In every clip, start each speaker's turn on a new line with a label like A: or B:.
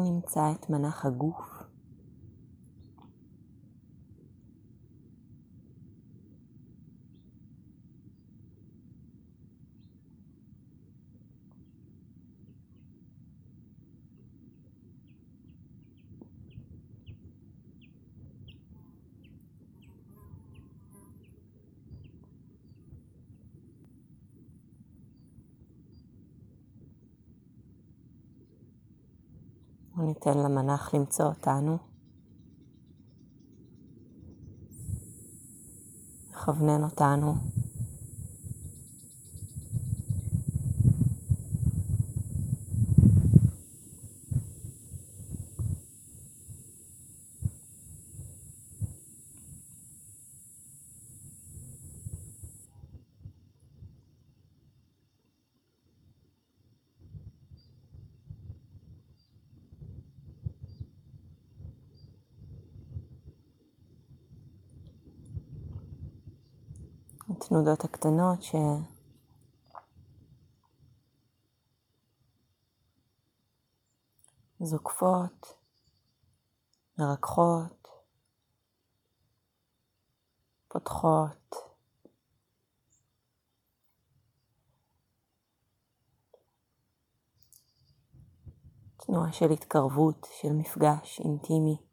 A: נמצא את מנח הגוף. וניתן למנח למצוא אותנו. לכוונן אותנו. התנודות הקטנות ש... זוקפות, מרככות, פותחות. תנועה של התקרבות, של מפגש אינטימי.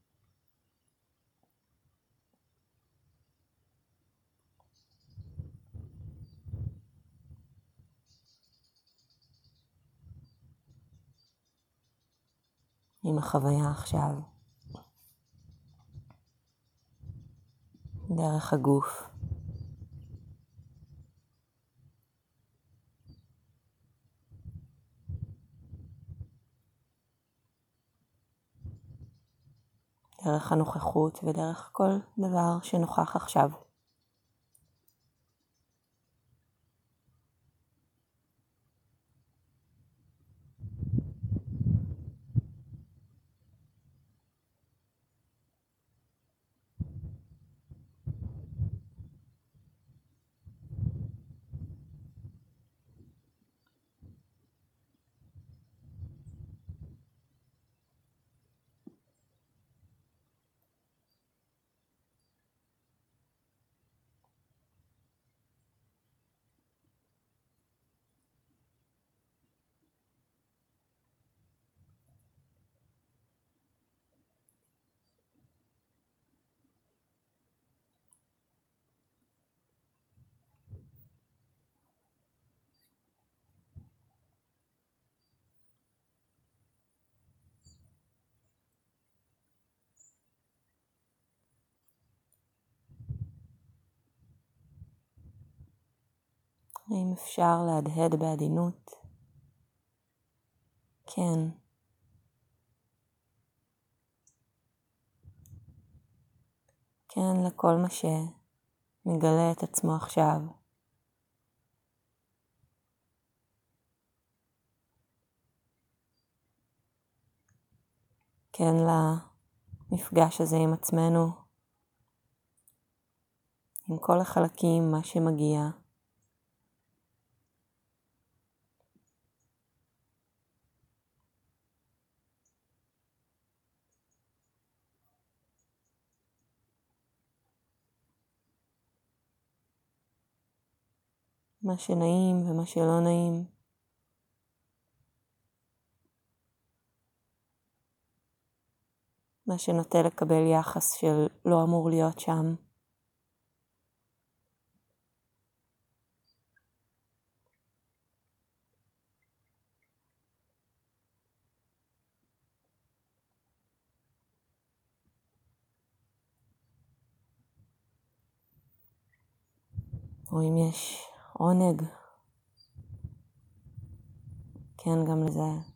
A: עם החוויה עכשיו. דרך הגוף. דרך הנוכחות ודרך כל דבר שנוכח עכשיו. האם אפשר להדהד בעדינות? כן. כן לכל מה שמגלה את עצמו עכשיו. כן למפגש הזה עם עצמנו, עם כל החלקים, מה שמגיע. מה שנעים ומה שלא נעים. מה שנוטה לקבל יחס של לא אמור להיות שם. או אם יש עונג. כן, גם לזה.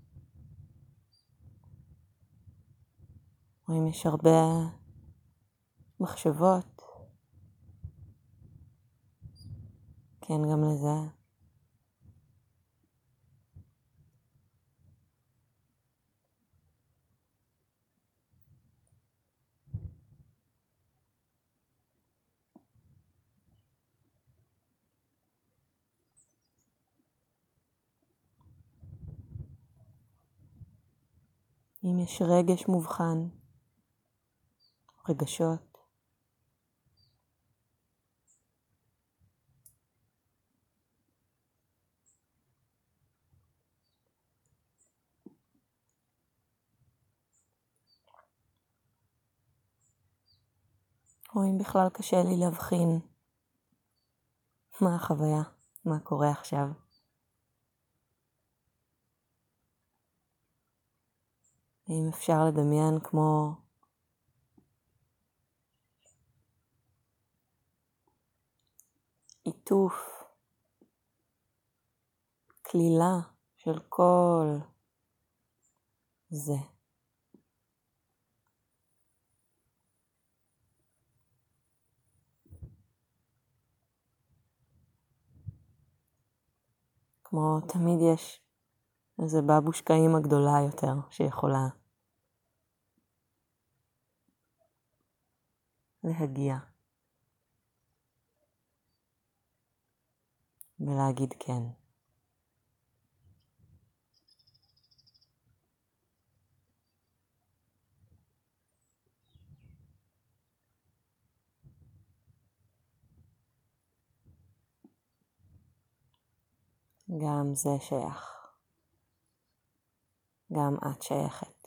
A: או אם יש הרבה מחשבות, כן, גם לזה. אם יש רגש מובחן, רגשות. או אם בכלל קשה לי להבחין מה החוויה, מה קורה עכשיו. האם אפשר לדמיין כמו עיטוף, כלילה של כל זה. כמו תמיד יש איזה בבושקה אימא גדולה יותר שיכולה להגיע ולהגיד כן. גם זה שייך. גם את שייכת.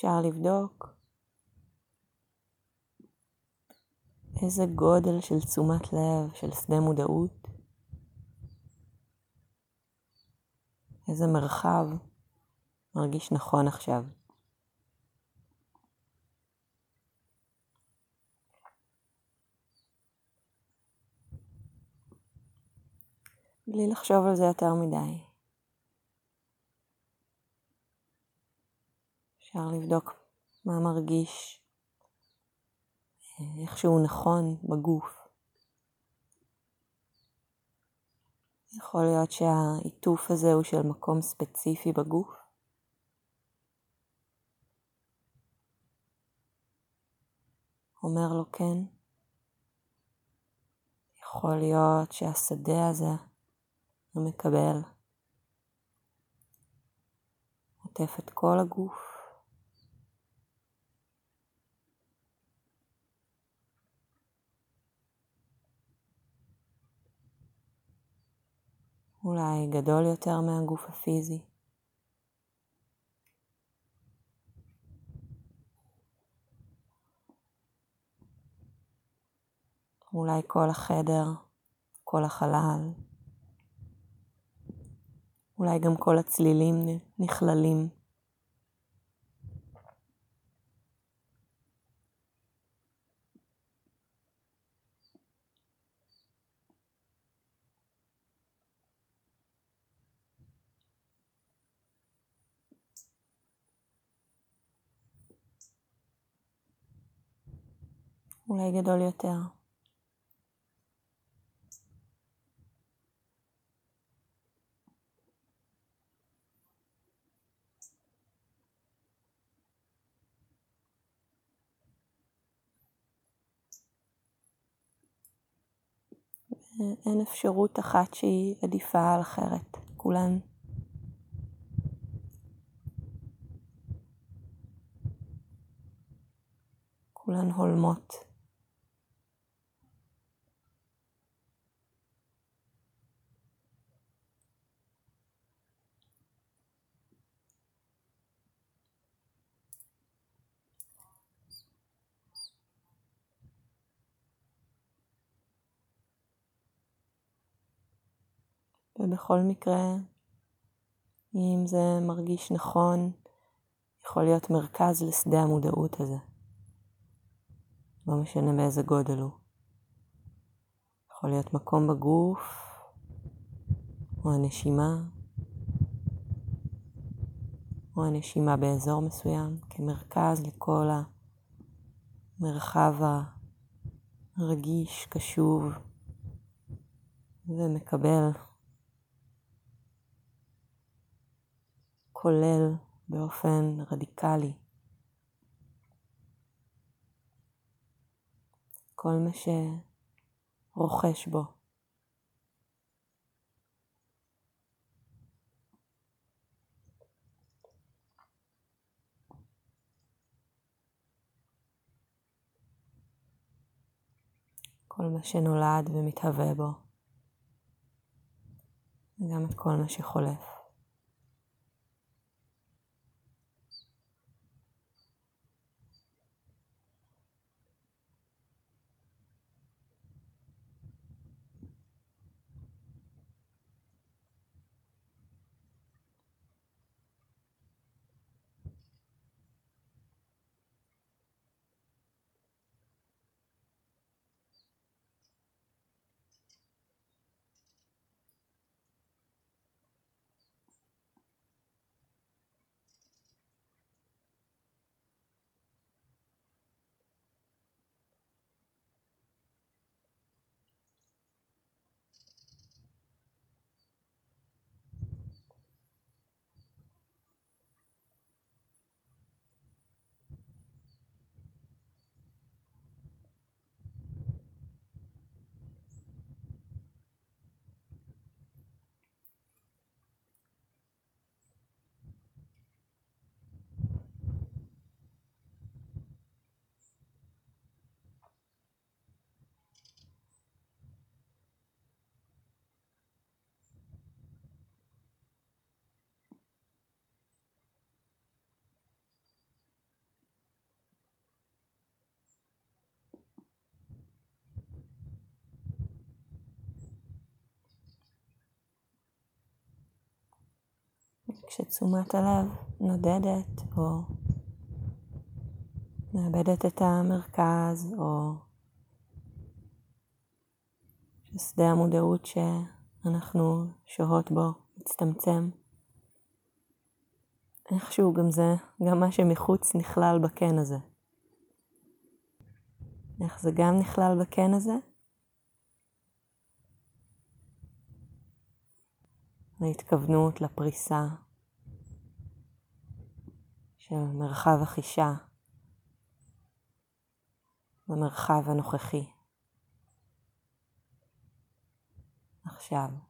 A: אפשר לבדוק איזה גודל של תשומת לב, של שדה מודעות, איזה מרחב מרגיש נכון עכשיו. בלי לחשוב על זה יותר מדי. אפשר לבדוק מה מרגיש איכשהו נכון בגוף. יכול להיות שהעיטוף הזה הוא של מקום ספציפי בגוף. אומר לו כן. יכול להיות שהשדה הזה המקבל עוטף את כל הגוף. אולי גדול יותר מהגוף הפיזי. אולי כל החדר, כל החלל, אולי גם כל הצלילים נכללים. אולי גדול יותר. אין אפשרות אחת שהיא עדיפה על אחרת, כולן. כולן הולמות. ובכל מקרה, אם זה מרגיש נכון, יכול להיות מרכז לשדה המודעות הזה. לא משנה באיזה גודל הוא. יכול להיות מקום בגוף, או הנשימה, או הנשימה באזור מסוים, כמרכז לכל המרחב הרגיש, קשוב, ומקבל, כולל באופן רדיקלי כל מה שרוכש בו. כל מה שנולד ומתהווה בו, וגם את כל מה שחולף. כשתשומת הלב נודדת או מאבדת את המרכז או ששדה המודעות שאנחנו שוהות בו מצטמצם. איכשהו גם זה, גם מה שמחוץ נכלל בקן הזה. איך זה גם נכלל בקן הזה? להתכוונות לפריסה של מרחב החישה במרחב הנוכחי. עכשיו.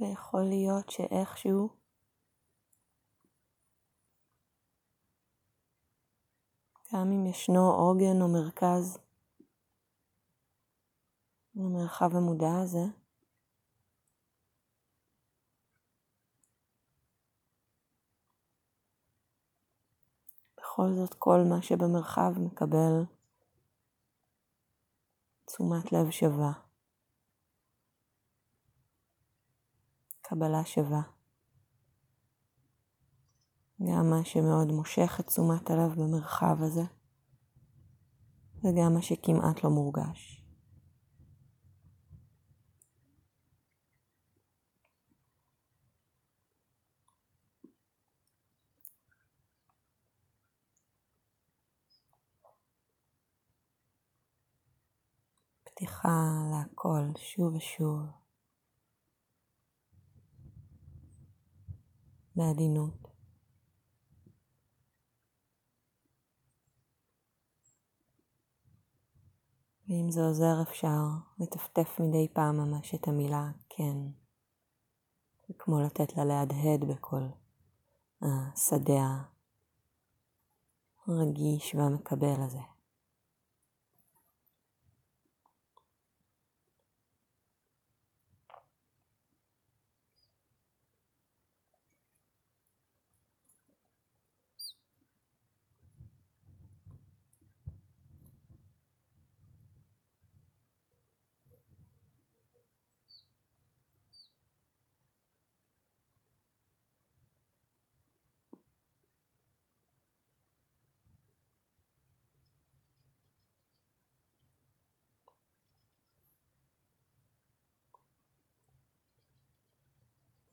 A: ויכול להיות שאיכשהו גם אם ישנו עוגן או מרכז במרחב המודע הזה. בכל זאת כל מה שבמרחב מקבל תשומת לב שווה, שווה. גם מה שמאוד מושך את תשומת הלב במרחב הזה, וגם מה שכמעט לא מורגש. פתיחה להכל שוב ושוב, בעדינות. ואם זה עוזר אפשר לטפטף מדי פעם ממש את המילה כן. זה כמו לתת לה להדהד בכל השדה הרגיש והמקבל הזה.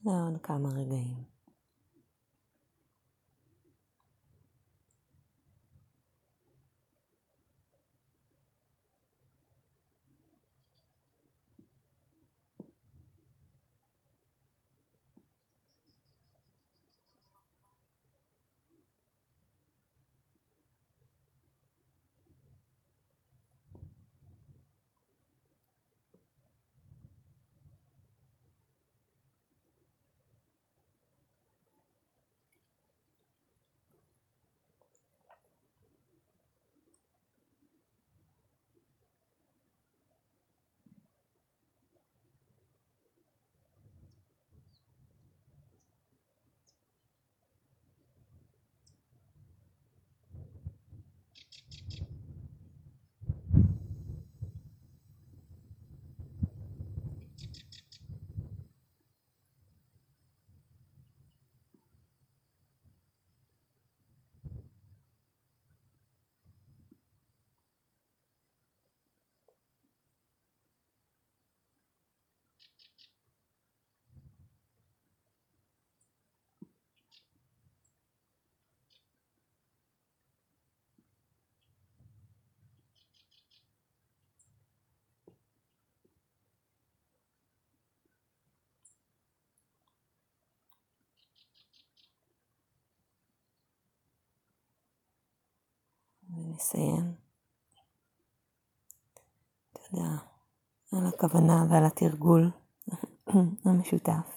A: לעוד כמה רגעים. ונסיים. תודה על הכוונה ועל התרגול המשותף.